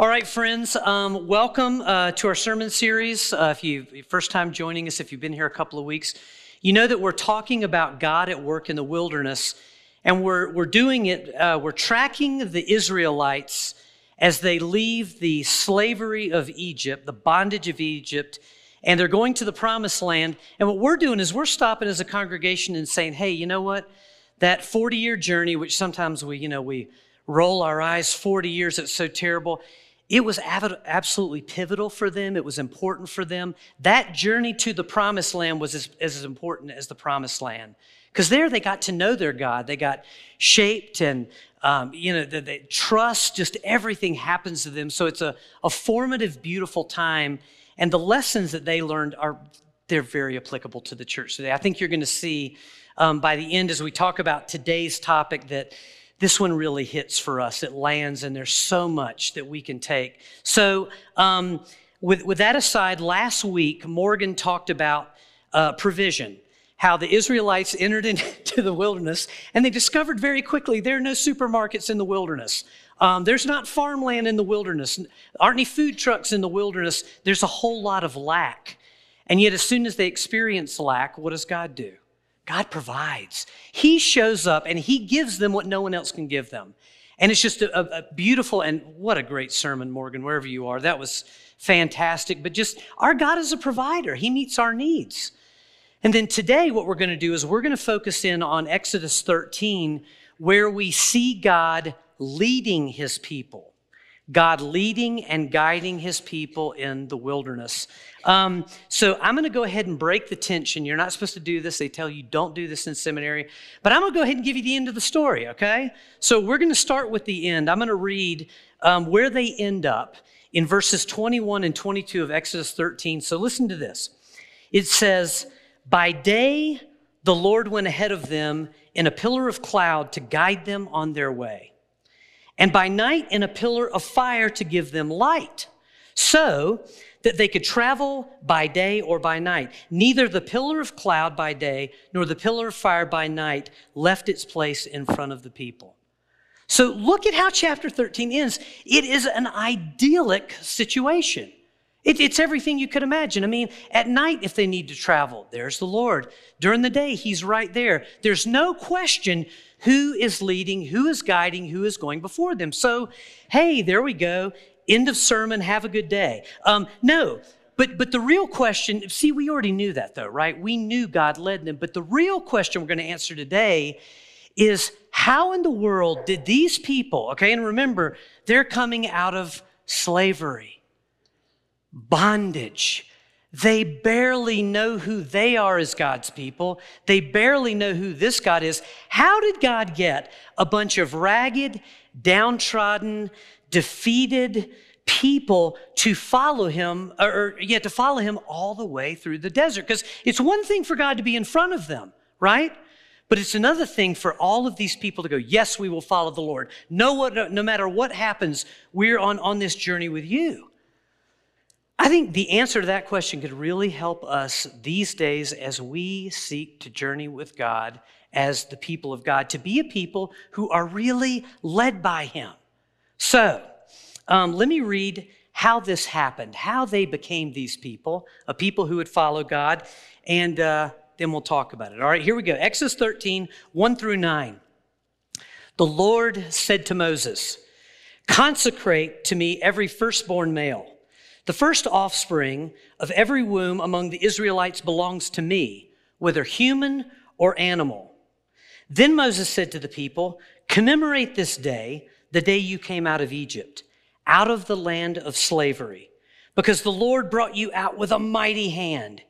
All right, friends, um, welcome uh, to our sermon series. Uh, if you first time joining us, if you've been here a couple of weeks, you know that we're talking about God at work in the wilderness, and we're we're doing it. Uh, we're tracking the Israelites as they leave the slavery of Egypt, the bondage of Egypt, and they're going to the Promised Land. And what we're doing is we're stopping as a congregation and saying, "Hey, you know what? That 40 year journey, which sometimes we, you know, we roll our eyes 40 years, it's so terrible. It was absolutely pivotal for them. It was important for them. That journey to the promised land was as, as important as the promised land. Because there they got to know their God. They got shaped and, um, you know, the, trust, just everything happens to them. So it's a, a formative, beautiful time. And the lessons that they learned are, they're very applicable to the church today. I think you're going to see um, by the end as we talk about today's topic that this one really hits for us. It lands, and there's so much that we can take. So, um, with, with that aside, last week, Morgan talked about uh, provision, how the Israelites entered into the wilderness, and they discovered very quickly there are no supermarkets in the wilderness. Um, there's not farmland in the wilderness. Aren't any food trucks in the wilderness. There's a whole lot of lack. And yet, as soon as they experience lack, what does God do? God provides. He shows up and He gives them what no one else can give them. And it's just a, a, beautiful and what a great sermon, Morgan, wherever you are. That was fantastic. But just our God is a provider, He meets our needs. And then today, what we're going to do is we're going to focus in on Exodus 13, where we see God leading His people. God leading and guiding his people in the wilderness. Um, so I'm going to go ahead and break the tension. You're not supposed to do this. They tell you don't do this in seminary. But I'm going to go ahead and give you the end of the story, okay? So we're going to start with the end. I'm going to read um, where they end up in verses 21 and 22 of Exodus 13. So listen to this. It says, By day the Lord went ahead of them in a pillar of cloud to guide them on their way and by night in a pillar of fire to give them light, so that they could travel by day or by night. Neither the pillar of cloud by day nor the pillar of fire by night left its place in front of the people. So look at how chapter 13 ends. It is an idyllic situation. It, it's everything you could imagine. I mean, at night, if they need to travel, there's the Lord. During the day, He's right there. There's no question who is leading, who is guiding, who is going before them. So, hey, there we go. End of sermon. Have a good day. Um, no, but, but the real question, see, we already knew that though, right? We knew God led them. But the real question we're going to answer today is how in the world did these people, okay, and remember, they're coming out of slavery, bondage, they barely know who they are as God's people. They barely know who this God is. How did God get a bunch of ragged, downtrodden, defeated people to follow him, or, or yeah, to follow him all the way through the desert? Because it's one thing for God to be in front of them, right? But it's another thing for all of these people to go, yes, we will follow the Lord. No, no matter what happens, we're on, on this journey with you. I think the answer to that question could really help us these days as we seek to journey with God as the people of God, to be a people who are really led by Him. So, um, let me read how this happened, how they became these people, a people who would follow God, and uh, then we'll talk about it. All right, here we go. Exodus 13, 1 through 9. The Lord said to Moses, Consecrate to me every firstborn male the first offspring of every womb among the Israelites belongs to me, whether human or animal. Then Moses said to the people, Commemorate this day, the day you came out of Egypt, out of the land of slavery, because the Lord brought you out with a mighty hand.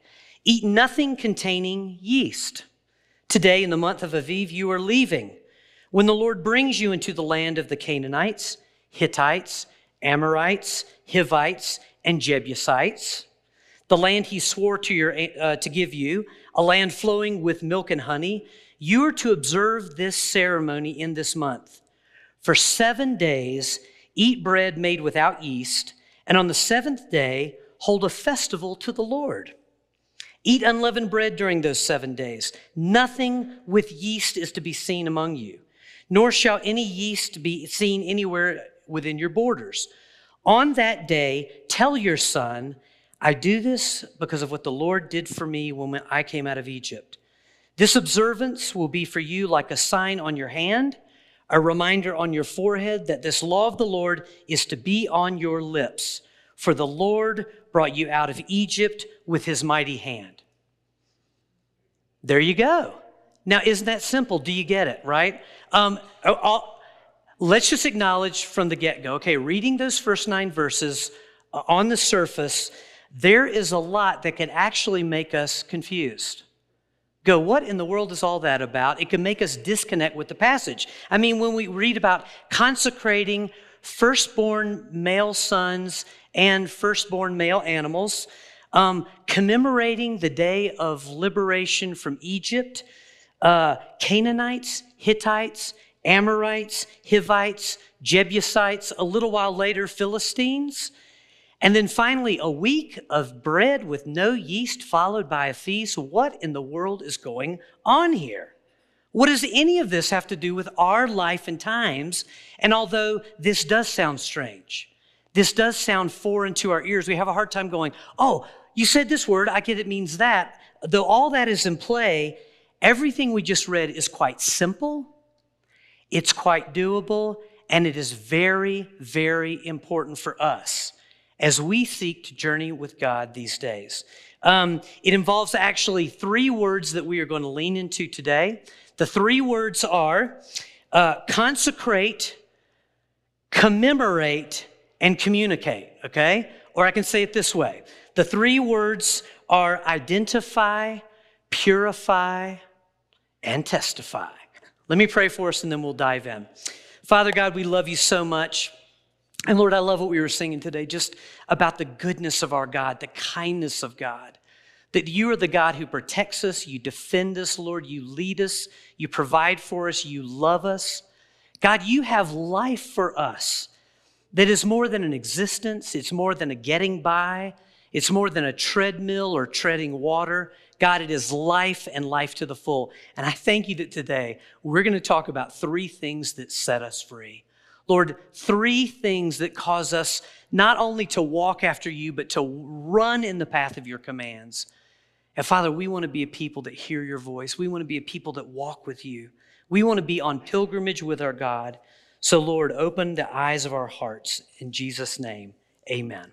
Eat nothing containing yeast. Today, in the month of Aviv, you are leaving. When the Lord brings you into the land of the Canaanites, Hittites, Amorites, Hivites, and Jebusites, the land he swore to, your, uh, to give you, a land flowing with milk and honey. You are to observe this ceremony in this month. For seven days, eat bread made without yeast, and on the seventh day, hold a festival to the Lord. Eat unleavened bread during those seven days. Nothing with yeast is to be seen among you, nor shall any yeast be seen anywhere within your borders. On that day, tell your son, I do this because of what the Lord did for me when I came out of Egypt. This observance will be for you like a sign on your hand, a reminder on your forehead that this law of the Lord is to be on your lips. For the Lord brought you out of Egypt with his mighty hand. There you go. Now, isn't that simple? Do you get it, right? Um, I'll, let's just acknowledge from the get go okay, reading those first nine verses uh, on the surface, there is a lot that can actually make us confused go, what in the world is all that about? It can make us disconnect with the passage. I mean, when we read about consecrating firstborn male sons and firstborn male animals, um, commemorating the day of liberation from Egypt, uh, Canaanites, Hittites, Amorites, Hivites, Jebusites, a little while later, Philistines. And then finally, a week of bread with no yeast, followed by a feast. What in the world is going on here? What does any of this have to do with our life and times? And although this does sound strange, this does sound foreign to our ears, we have a hard time going, oh, you said this word, I get it means that. Though all that is in play, everything we just read is quite simple, it's quite doable, and it is very, very important for us as we seek to journey with God these days. Um, it involves actually three words that we are going to lean into today. The three words are uh, consecrate, commemorate, and communicate, okay? Or I can say it this way the three words are identify, purify, and testify. Let me pray for us and then we'll dive in. Father God, we love you so much. And Lord, I love what we were singing today, just about the goodness of our God, the kindness of God. That you are the God who protects us, you defend us, Lord, you lead us, you provide for us, you love us. God, you have life for us that is more than an existence, it's more than a getting by, it's more than a treadmill or treading water. God, it is life and life to the full. And I thank you that today we're going to talk about three things that set us free. Lord, three things that cause us not only to walk after you, but to run in the path of your commands. And Father, we want to be a people that hear your voice. We want to be a people that walk with you. We want to be on pilgrimage with our God. So, Lord, open the eyes of our hearts. In Jesus' name, amen.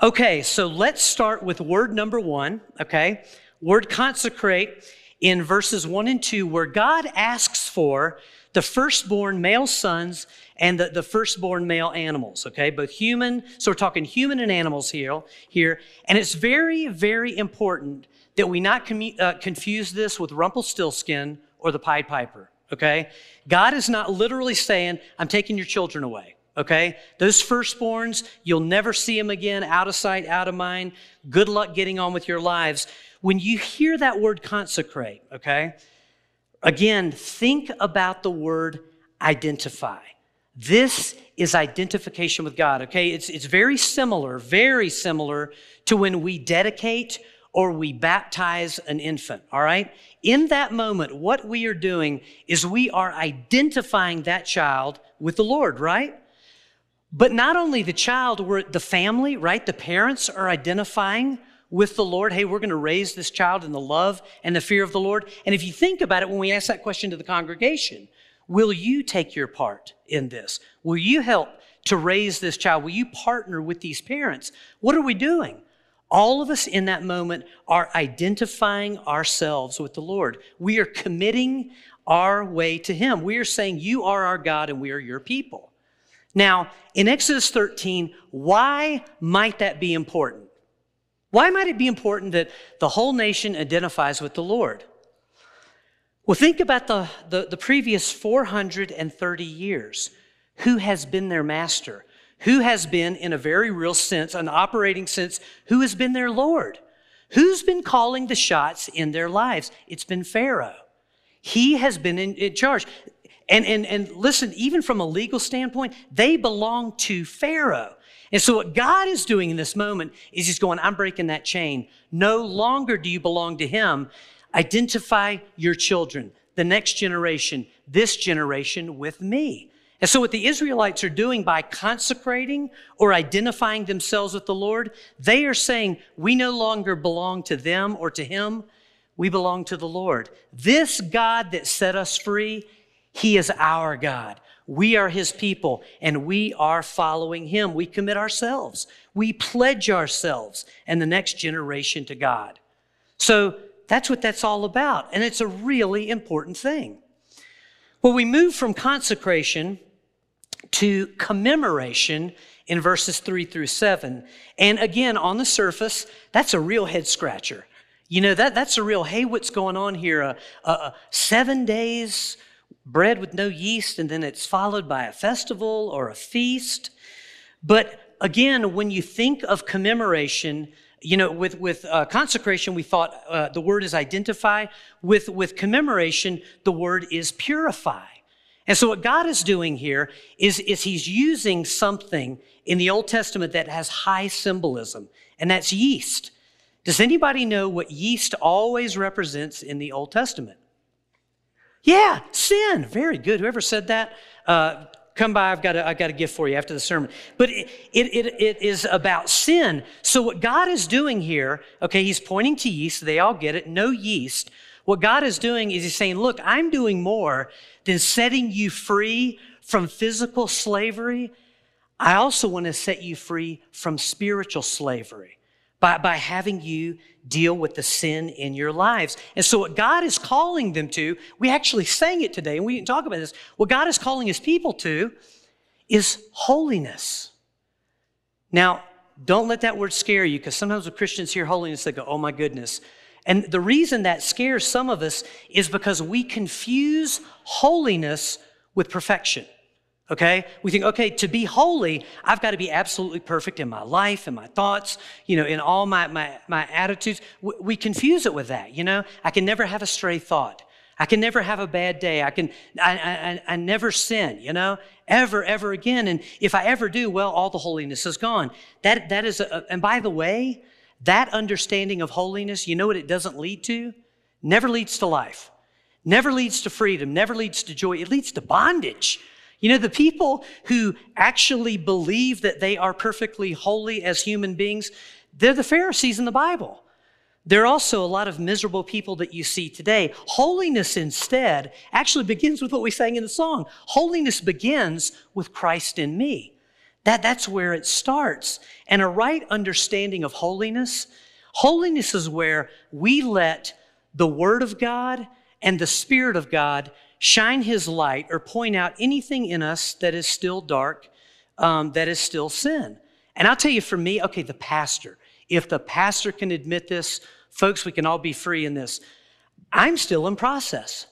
Okay, so let's start with word number one, okay? Word consecrate in verses one and two, where God asks for the firstborn male sons and the, the firstborn male animals, okay? Both human, so we're talking human and animals here, here. And it's very, very important that we not commu- uh, confuse this with Rumpelstiltskin or the Pied Piper, okay? God is not literally saying, I'm taking your children away, okay? Those firstborns, you'll never see them again, out of sight, out of mind. Good luck getting on with your lives. When you hear that word consecrate, okay? Again, think about the word identify. This is identification with God, okay? It's, it's very similar, very similar to when we dedicate or we baptize an infant, all right? In that moment, what we are doing is we are identifying that child with the Lord, right? But not only the child, we're the family, right? The parents are identifying with the Lord. Hey, we're going to raise this child in the love and the fear of the Lord. And if you think about it, when we ask that question to the congregation, will you take your part in this? Will you help to raise this child? Will you partner with these parents? What are we doing? All of us in that moment are identifying ourselves with the Lord. We are committing our way to Him. We are saying, You are our God and we are your people. Now, in Exodus 13, why might that be important? Why might it be important that the whole nation identifies with the Lord? Well, think about the, the, the, previous 430 years. Who has been their master? Who has been, in a very real sense, an operating sense, who has been their Lord? Who's been calling the shots in their lives? It's been Pharaoh. He has been in, in charge. And, and, and listen, even from a legal standpoint, they belong to Pharaoh. And so, what God is doing in this moment is He's going, I'm breaking that chain. No longer do you belong to Him. Identify your children, the next generation, this generation with me. And so, what the Israelites are doing by consecrating or identifying themselves with the Lord, they are saying, We no longer belong to them or to Him. We belong to the Lord. This God that set us free, He is our God. We are His people and we are following Him. We commit ourselves, we pledge ourselves and the next generation to God. So, that's what that's all about. And it's a really important thing. Well, we move from consecration to commemoration in verses three through seven. And again, on the surface, that's a real head scratcher. You know, that, that's a real, hey, what's going on here? Uh, uh, seven days, bread with no yeast, and then it's followed by a festival or a feast. But again, when you think of commemoration, you know, with, with uh, consecration, we thought uh, the word is identify. With, with commemoration, the word is purify. And so, what God is doing here is, is He's using something in the Old Testament that has high symbolism, and that's yeast. Does anybody know what yeast always represents in the Old Testament? Yeah, sin. Very good. Whoever said that, uh, come by. I've got, a, I've got a gift for you after the sermon. But it, it, it, it is about sin. So, what God is doing here, okay, He's pointing to yeast. They all get it. No yeast. What God is doing is He's saying, Look, I'm doing more than setting you free from physical slavery. I also want to set you free from spiritual slavery by, by having you deal with the sin in your lives. And so, what God is calling them to, we actually sang it today, and we didn't talk about this. What God is calling His people to is holiness. Now, don't let that word scare you, because sometimes when Christians hear holiness, they go, oh my goodness. And the reason that scares some of us is because we confuse holiness with perfection. Okay? We think, okay, to be holy, I've got to be absolutely perfect in my life, in my thoughts, you know, in all my, my, my attitudes. We confuse it with that, you know? I can never have a stray thought. I can never have a bad day. I can, I, I, I never sin, you know, ever, ever again. And if I ever do, well, all the holiness is gone. That, that is, a, and by the way, that understanding of holiness, you know what it doesn't lead to? Never leads to life, never leads to freedom, never leads to joy. It leads to bondage. You know, the people who actually believe that they are perfectly holy as human beings, they're the Pharisees in the Bible. There are also a lot of miserable people that you see today. Holiness instead actually begins with what we sang in the song. Holiness begins with Christ in me. That, that's where it starts. And a right understanding of holiness, holiness is where we let the Word of God and the Spirit of God shine His light or point out anything in us that is still dark, um, that is still sin. And I'll tell you, for me, okay, the pastor, if the pastor can admit this, folks, we can all be free in this. I'm still in process.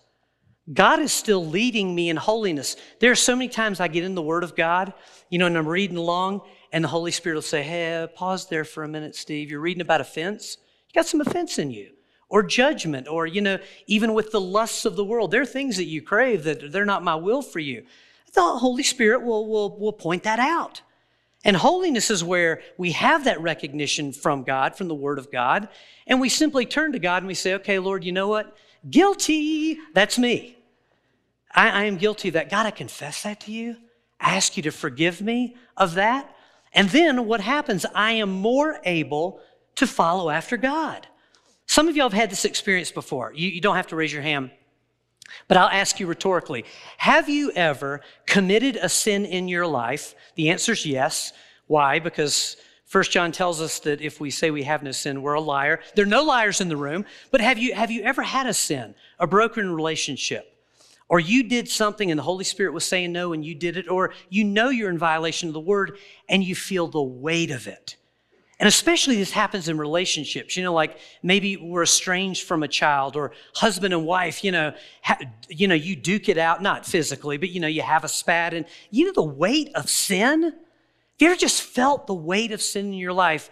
God is still leading me in holiness. There are so many times I get in the Word of God, you know, and I'm reading along, and the Holy Spirit will say, Hey, pause there for a minute, Steve. You're reading about offense. You got some offense in you, or judgment, or, you know, even with the lusts of the world. There are things that you crave that they're not my will for you. The Holy Spirit will, will, will point that out. And holiness is where we have that recognition from God, from the Word of God, and we simply turn to God and we say, Okay, Lord, you know what? Guilty. That's me. I, I am guilty of that. God, I confess that to you. I ask you to forgive me of that. And then what happens? I am more able to follow after God. Some of y'all have had this experience before. You, you, don't have to raise your hand, but I'll ask you rhetorically Have you ever committed a sin in your life? The answer is yes. Why? Because First John tells us that if we say we have no sin, we're a liar. There are no liars in the room, but have you, have you ever had a sin, a broken relationship? or you did something and the Holy Spirit was saying no and you did it, or you know you're in violation of the word and you feel the weight of it. And especially this happens in relationships, you know, like maybe we're estranged from a child or husband and wife, you know, ha, you know, you duke it out, not physically, but you know, you have a spat and you know the weight of sin? Have you ever just felt the weight of sin in your life,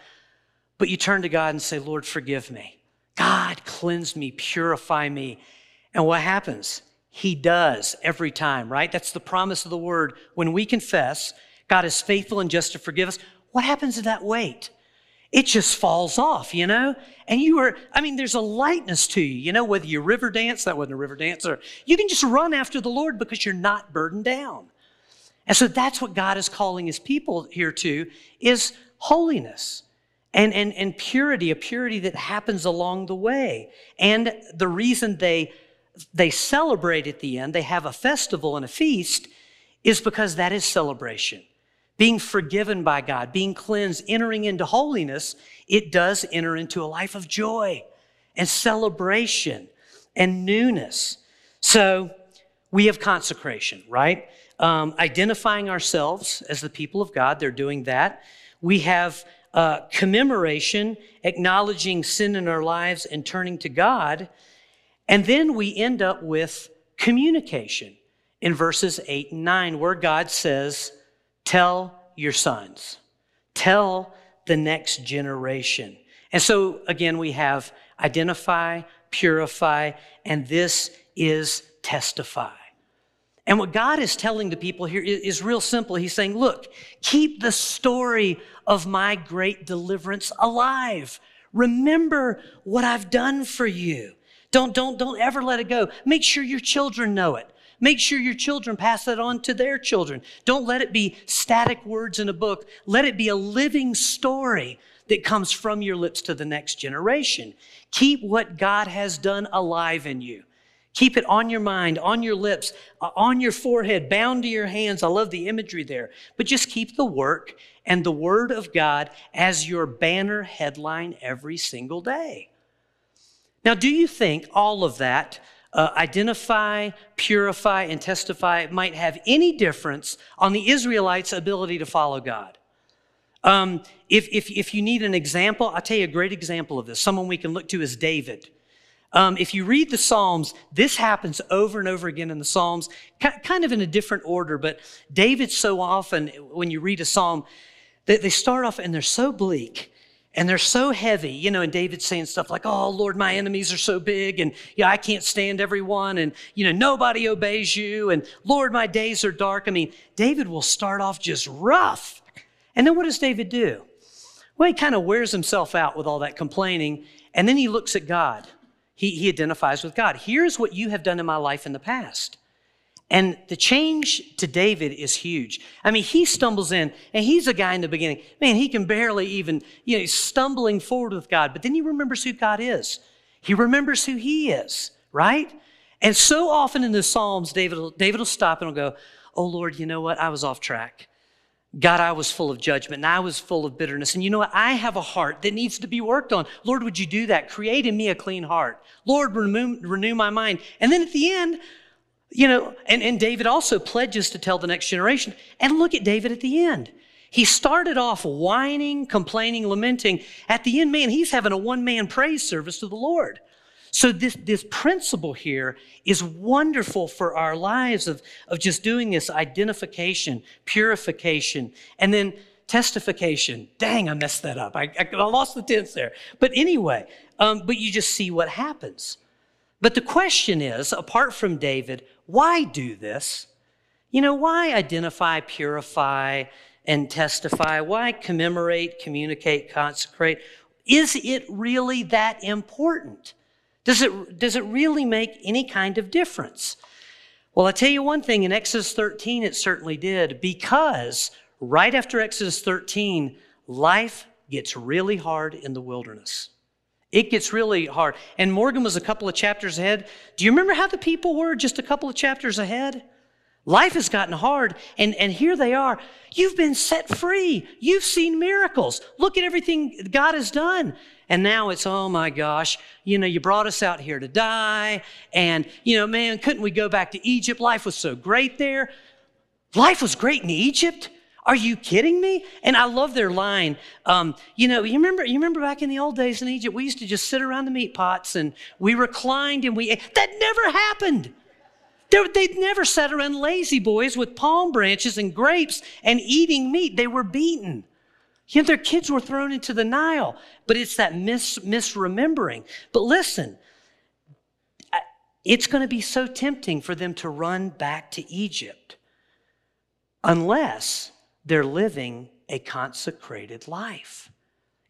but you turn to God and say, Lord, forgive me. God, cleanse me, purify me. And what happens? He does every time, right? That's the promise of the word. When we confess, God is faithful and just to forgive us. What happens to that weight? It just falls off, you know? And you are, I mean, there's a lightness to you, you know, whether you river dance, that wasn't a river dance, or you can just run after the Lord because you're not burdened down. And so that's what God is calling his people here to is holiness and, and, and purity, a purity that happens along the way. And the reason they, they celebrate at the end, they have a festival and a feast, is because that is celebration. Being forgiven by God, being cleansed, entering into holiness, it does enter into a life of joy and celebration and newness. So we have consecration, right? Um, identifying ourselves as the people of God, they're doing that. We have uh, commemoration, acknowledging sin in our lives and turning to God. And then we end up with communication in verses 8 and 9, where God says, Tell your sons, tell the next generation. And so, again, we have identify, purify, and this is testify. And what God is telling the people here is real simple. He's saying, look, keep the story of my great deliverance alive. Remember what I've done for you. Don't, don't, don't ever let it go. Make sure your children know it. Make sure your children pass that on to their children. Don't let it be static words in a book. Let it be a living story that comes from your lips to the next generation. Keep what God has done alive in you. Keep it on your mind, on your lips, uh, on your forehead, bound to your hands. I love the imagery there. But just keep the work and the Word of God as your banner headline every single day. Now, do you think all of that, uh, identify, purify, and testify, might have any difference on the Israelites' ability to follow God? Um, if, if, if you need an example, I'll tell you a great example of this. Someone we can look to is David. Um, if you read the Psalms, this happens over and over again in the Psalms, kind of in a different order. But David, so often, when you read a Psalm, they, they start off and they're so bleak and they're so heavy, you know, and David's saying stuff like, oh, Lord, my enemies are so big, and yeah, I can't stand everyone, and, you know, nobody obeys you, and Lord, my days are dark. I mean, David will start off just rough. And then what does David do? Well, he kind of wears himself out with all that complaining, and then he looks at God. He, he identifies with God. Here's what you have done in my life in the past. And the change to David is huge. I mean, he stumbles in, and he's a guy in the beginning. Man, he can barely even, you know, he's stumbling forward with God. But then he remembers who God is. He remembers who he is, right? And so often in the Psalms, David will, David will stop and will go, Oh Lord, you know what? I was off track. God, I was full of judgment and I was full of bitterness. And you know what? I have a heart that needs to be worked on. Lord, would you do that? Create in me a clean heart. Lord, renew, renew my mind. And then at the end, you know, and, and David also pledges to tell the next generation. And look at David at the end. He started off whining, complaining, lamenting. At the end, man, he's having a one man praise service to the Lord. So this, this principle here is wonderful for our lives of, of just doing this identification, purification, and then testification. Dang, I messed that up. I, I lost the tense there. But anyway, um, but you just see what happens. But the question is, apart from David, why do this? You know, why identify, purify, and testify? Why commemorate, communicate, consecrate? Is it really that important? Does it, does it really make any kind of difference? Well, i tell you one thing in Exodus 13, it certainly did, because right after Exodus 13, life gets really hard in the wilderness. It gets really hard. And Morgan was a couple of chapters ahead. Do you remember how the people were just a couple of chapters ahead? Life has gotten hard, and, and here they are. You've been set free. You've seen miracles. Look at everything God has done. And now it's, oh my gosh, you know, you brought us out here to die. And, you know, man, couldn't we go back to Egypt? Life was so great there. Life was great in Egypt. Are you kidding me? And I love their line. Um, you know, you remember, you remember back in the old days in Egypt, we used to just sit around the meat pots and we reclined and we ate. That never happened. They'd never sat around La-Z-Boys with palm branches and grapes and eating meat. They were beaten. You know, their kids were thrown into the Nile, but it's that mis- misremembering. But listen, it's going to be so tempting for them to run back to Egypt unless they're living a consecrated life.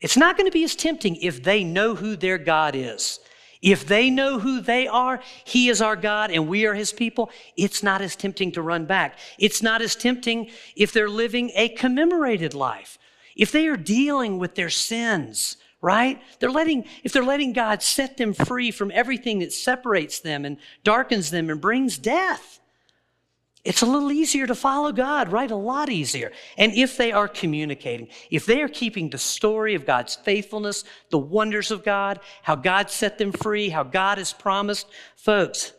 It's not going to be as tempting if they know who their God is If they know who they are, He is our God and we are His people, it's not as tempting to run back. It's not as tempting if they're living a commemorated life. If they are dealing with their sins, right? They're letting, if they're letting God set them free from everything that separates them and darkens them and brings death, it's a little easier to follow God, right? A lot easier. And if they are communicating, if they are keeping the story of God's faithfulness, the wonders of God, how God set them free, how God has promised, folks,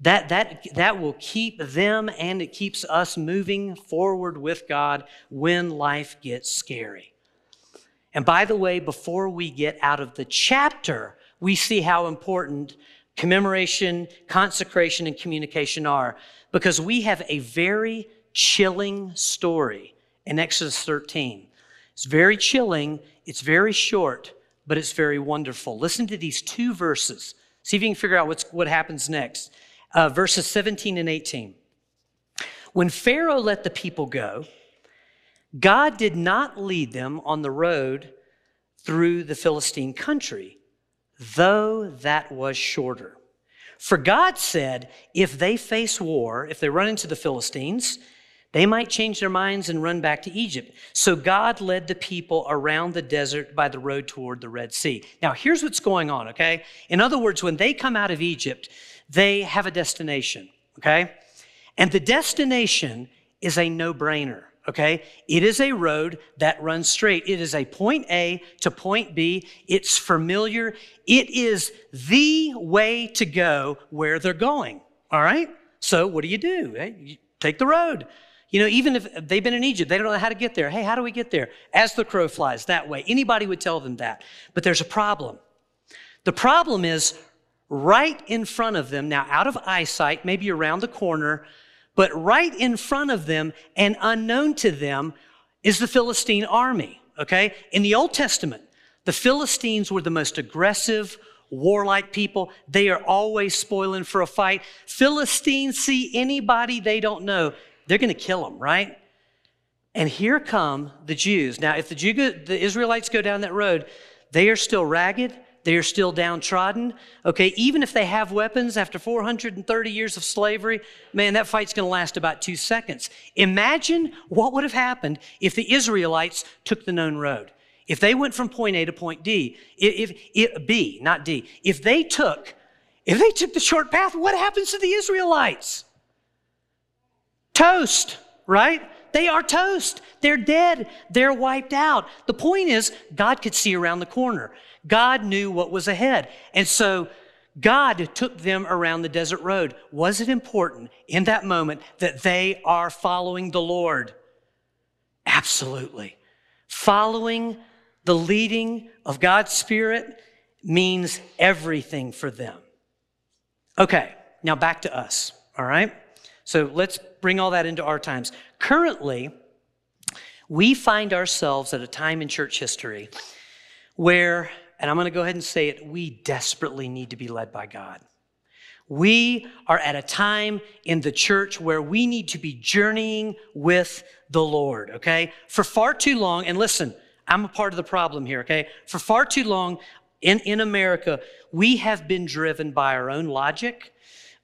that, that, that will keep them and it keeps us moving forward with God when life gets scary. And by the way, before we get out of the chapter, we see how important commemoration, consecration, and communication are because we have a very chilling story in Exodus 13. It's very chilling, it's very short, but it's very wonderful. Listen to these two verses. See if you can figure out what's, what happens next. Uh, verses 17 and 18. When Pharaoh let the people go, God did not lead them on the road through the Philistine country, though that was shorter. For God said, if they face war, if they run into the Philistines, they might change their minds and run back to Egypt. So God led the people around the desert by the road toward the Red Sea. Now, here's what's going on, okay? In other words, when they come out of Egypt, they have a destination, okay? And the destination is a no brainer okay? It is a road that runs straight. It is a point A to point B. It's familiar. It is the way to go where they're going, all right? So what do you do? Hey, you take the road. You know, even if they've been in Egypt, they don't know how to get there. Hey, how do we get there? As the crow flies, that way. Anybody would tell them that. But there's a problem. The problem is right in front of them, now out of eyesight, maybe around the corner, but right in front of them and unknown to them is the Philistine army, okay? In the Old Testament, the Philistines were the most aggressive, warlike people. They are always spoiling for a fight. Philistines see anybody they don't know, they're going to kill them, right? And here come the Jews. Now, if the, Jew, the Israelites go down that road, they are still ragged, they are still downtrodden. Okay, even if they have weapons after 430 years of slavery, man, that fight's going to last about two seconds. Imagine what would have happened if the Israelites took the known road. If they went from point A to point D, if, if B, not D, if they took, if they took the short path, what happens to the Israelites? Toast, right? They are toast. They're dead. They're wiped out. The point is, God could see around the corner. God knew what was ahead. And so God took them around the desert road. Was it important in that moment that they are following the Lord? Absolutely. Following the leading of God's Spirit means everything for them. Okay, now back to us, all right? So let's bring all that into our times. Currently, we find ourselves at a time in church history where and I'm going to go ahead and say it, we desperately need to be led by God. We are at a time in the church where we need to be journeying with the Lord, okay? For far too long, and listen, I'm a part of the problem here, okay? For far too long in, in America, we have been driven by our own logic,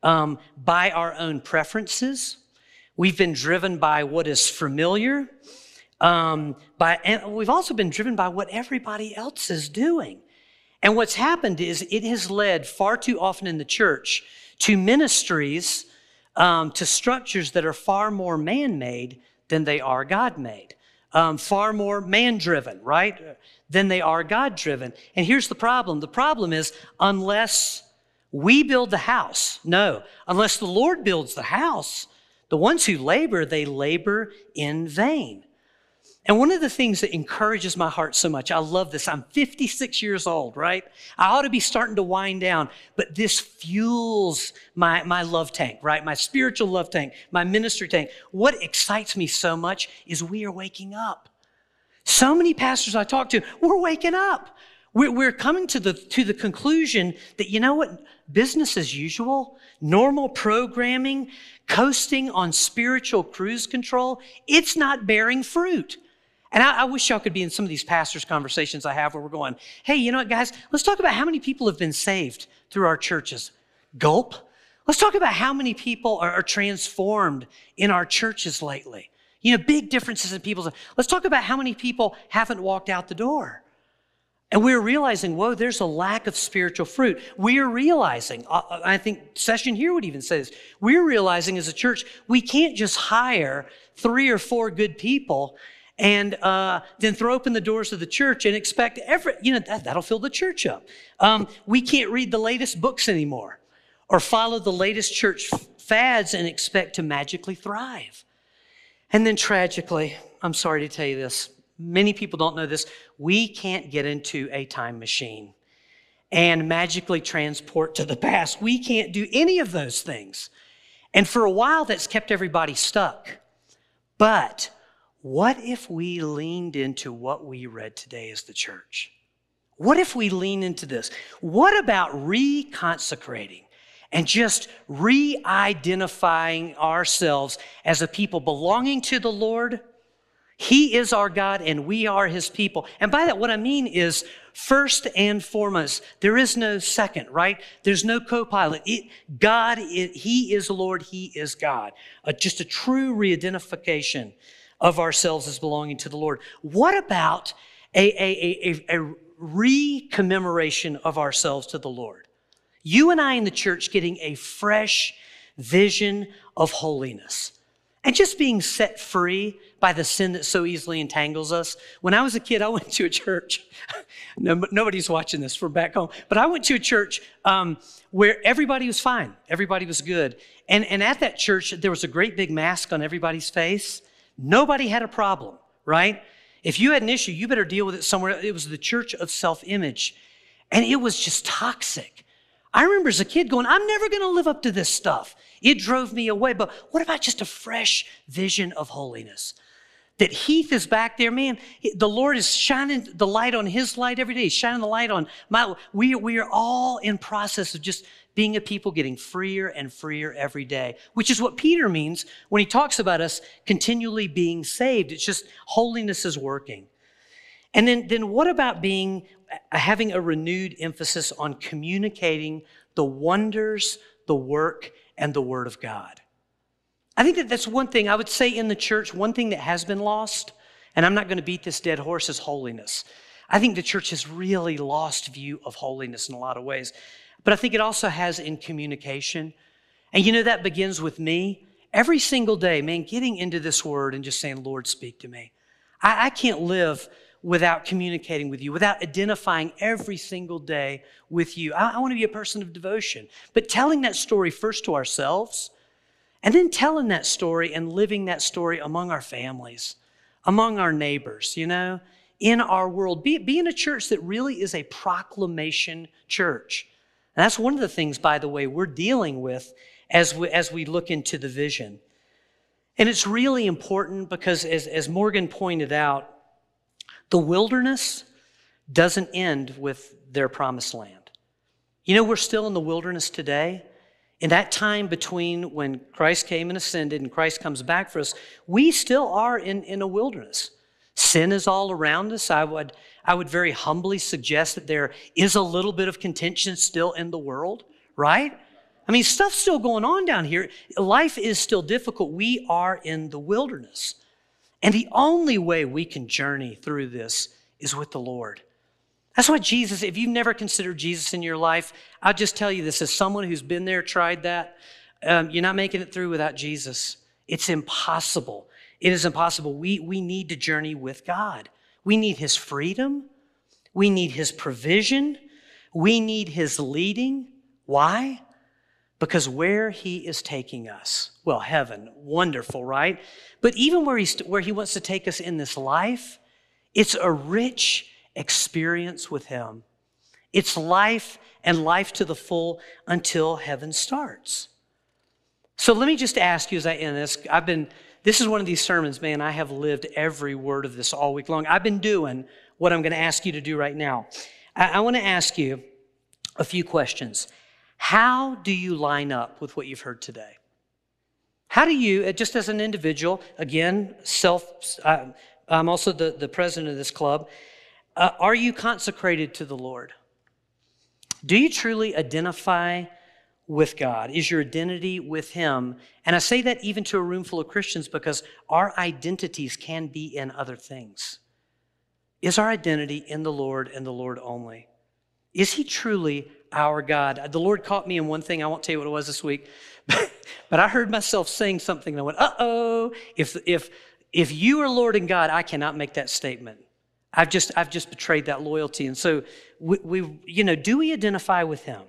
um, by our own preferences. We've been driven by what is familiar. Um, by, and we've also been driven by what everybody else is doing. And what's happened is it has led far too often in the church to ministries, um, to structures that are far more man made than they are God made, um, far more man driven, right? Than they are God driven. And here's the problem the problem is unless we build the house, no, unless the Lord builds the house, the ones who labor, they labor in vain. And one of the things that encourages my heart so much, I love this. I'm 56 years old, right? I ought to be starting to wind down, but this fuels my, my love tank, right? My spiritual love tank, my ministry tank. What excites me so much is we are waking up. So many pastors I talk to, we're waking up. We're, we're coming to the, to the conclusion that, you know what? Business as usual, normal programming, coasting on spiritual cruise control, it's not bearing fruit. And I, I, wish y'all could be in some of these pastors' conversations I have where we're going, hey, you know what, guys, let's talk about how many people have been saved through our churches. Gulp. Let's talk about how many people are, are transformed in our churches lately. You know, big differences in people's. Let's talk about how many people haven't walked out the door. And we're realizing, whoa, there's a lack of spiritual fruit. We are realizing, uh, uh, I think Session here would even say this, we're realizing as a church, we can't just hire three or four good people and uh, then throw open the doors of the church and expect every, you know, that, will fill the church up. Um, we can't read the latest books anymore or follow the latest church fads and expect to magically thrive. And then tragically, I'm sorry to tell you this, many people don't know this, we can't get into a time machine and magically transport to the past. We can't do any of those things. And for a while, that's kept everybody stuck. But what if we leaned into what we read today as the church? What if we lean into this? What about reconsecrating and just re identifying ourselves as a people belonging to the Lord? He is our God and we are his people. And by that, what I mean is first and foremost, there is no second, right? There's no co pilot. God, it, he is Lord, he is God. Uh, just a true re identification of ourselves as belonging to the Lord. What about a, a, a, a re commemoration of ourselves to the Lord? You and I in the church getting a fresh vision of holiness and just being set free by the sin that so easily entangles us. When I was a kid, I went to a church. no, nobody's watching this from back home, but I went to a church um, where everybody was fine, everybody was good. And, and at that church, there was a great big mask on everybody's face. Nobody had a problem, right? If you had an issue, you better deal with it somewhere. It was the church of self image. And it was just toxic. I remember as a kid going, I'm never going to live up to this stuff. It drove me away. But what about just a fresh vision of holiness? That Heath is back there, man. The Lord is shining the light on His light every day. He's shining the light on my. We, we are all in process of just being a people getting freer and freer every day, which is what Peter means when he talks about us continually being saved. It's just holiness is working. And then, then what about being uh, having a renewed emphasis on communicating the wonders, the work, and the Word of God. I think that that's one thing I would say in the church, one thing that has been lost, and I'm not going to beat this dead horse, is holiness. I think the church has really lost view of holiness in a lot of ways. But I think it also has in communication. And you know, that begins with me. Every single day, man, getting into this word and just saying, Lord, speak to me. I, I can't live without communicating with you, without identifying every single day with you. I, I want to be a person of devotion. But telling that story first to ourselves, and then telling that story and living that story among our families, among our neighbors, you know, in our world. Be, be in a church that really is a proclamation church. And that's one of the things, by the way, we're dealing with as we, as we look into the vision. And it's really important because, as, as Morgan pointed out, the wilderness doesn't end with their promised land. You know, we're still in the wilderness today. In that time between when Christ came and ascended and Christ comes back for us, we still are in, in a wilderness. Sin is all around us. I would, I would very humbly suggest that there is a little bit of contention still in the world, right? I mean, stuff's still going on down here. Life is still difficult. We are in the wilderness. And the only way we can journey through this is with the Lord. That's why Jesus, if you've never considered Jesus in your life, I'll just tell you this as someone who's been there, tried that, um, you're not making it through without Jesus. It's impossible. It is impossible. We, we need to journey with God. We need His freedom. We need His provision. We need His leading. Why? Because where He is taking us, well, heaven, wonderful, right? But even where, he's, where he wants to take us in this life, it's a rich experience with him. It's life and life to the full until heaven starts. So let me just ask you as I end this. I've been, this is one of these sermons, man, I have lived every word of this all week long. I've been doing what I'm going to ask you to do right now. I, I want to ask you a few questions. How do you line up with what you've heard today? How do you, uh, just as an individual, again, self, I'm also the, the president of this club, uh, are you consecrated to the Lord? Do you truly identify with God? Is your identity with Him? And I say that even to a room full of Christians because our identities can be in other things. Is our identity in the Lord and the Lord only? Is He truly our God? The Lord caught me in one thing. I won't tell you what it was this week, but I heard myself saying something and I went, uh oh, if, if, if you are Lord and God, I cannot make that statement. I've just, I've just betrayed that loyalty. And so we, we, you know, do we identify with him?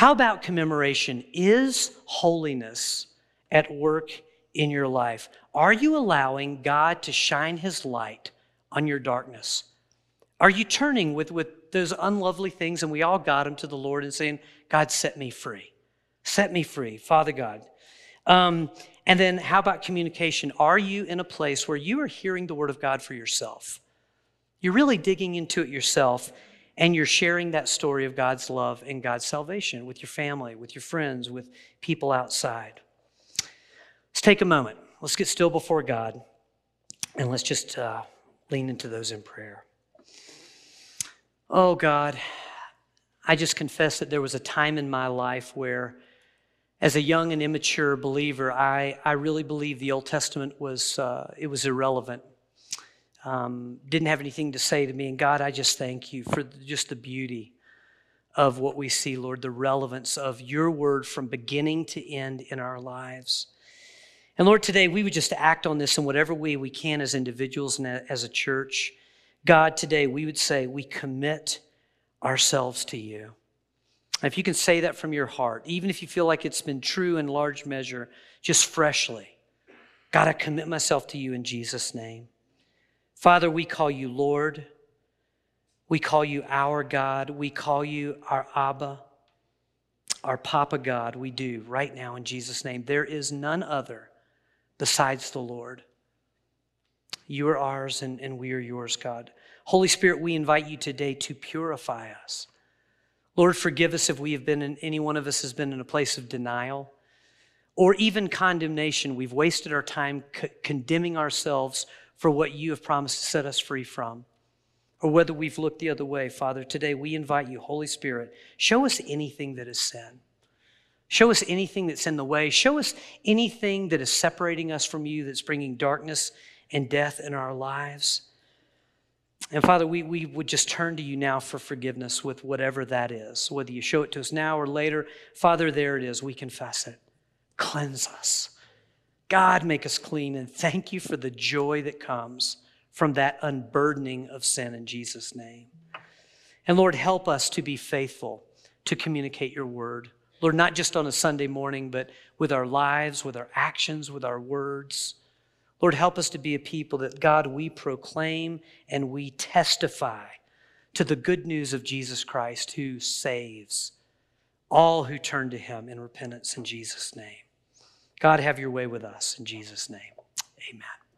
How about commemoration? Is holiness at work in your life? Are you allowing God to shine his light on your darkness? Are you turning with, with those unlovely things, and we all got them to the Lord and saying, God, set me free? Set me free, Father God. Um, and then, how about communication? Are you in a place where you are hearing the Word of God for yourself? You're really digging into it yourself, and you're sharing that story of God's love and God's salvation with your family, with your friends, with people outside. Let's take a moment. Let's get still before God, and let's just uh, lean into those in prayer. Oh, God, I just confess that there was a time in my life where as a young and immature believer, I, I really believed the Old Testament was, uh, it was irrelevant. Um, didn't have anything to say to me. And God, I just thank you for just the beauty of what we see, Lord, the relevance of your word from beginning to end in our lives. And Lord, today we would just act on this in whatever way we can as individuals and as a church. God, today we would say we commit ourselves to you. If you can say that from your heart, even if you feel like it's been true in large measure, just freshly, God, I commit myself to you in Jesus' name. Father, we call you Lord. We call you our God. We call you our Abba, our Papa God. We do right now in Jesus' name. There is none other besides the Lord. You are ours and, and we are yours, God. Holy Spirit, we invite you today to purify us. Lord, forgive us if we have been in, any one of us has been in a place of denial or even condemnation. We've wasted our time condemning ourselves for what you have promised to set us free from. Or whether we've looked the other way, Father, today we invite you, Holy Spirit, show us anything that is sin. Show us anything that's in the way. Show us anything that is separating us from you, that's bringing darkness and death in our lives. And Father, we, we would just turn to you now for forgiveness with whatever that is, whether you show it to us now or later. Father, there it is. We confess it. Cleanse us. God, make us clean. And thank you for the joy that comes from that unburdening of sin in Jesus' name. And Lord, help us to be faithful to communicate your word. Lord, not just on a Sunday morning, but with our lives, with our actions, with our words. Lord, help us to be a people that, God, we proclaim and we testify to the good news of Jesus Christ who saves all who turn to him in repentance in Jesus' name. God, have your way with us in Jesus' name. Amen.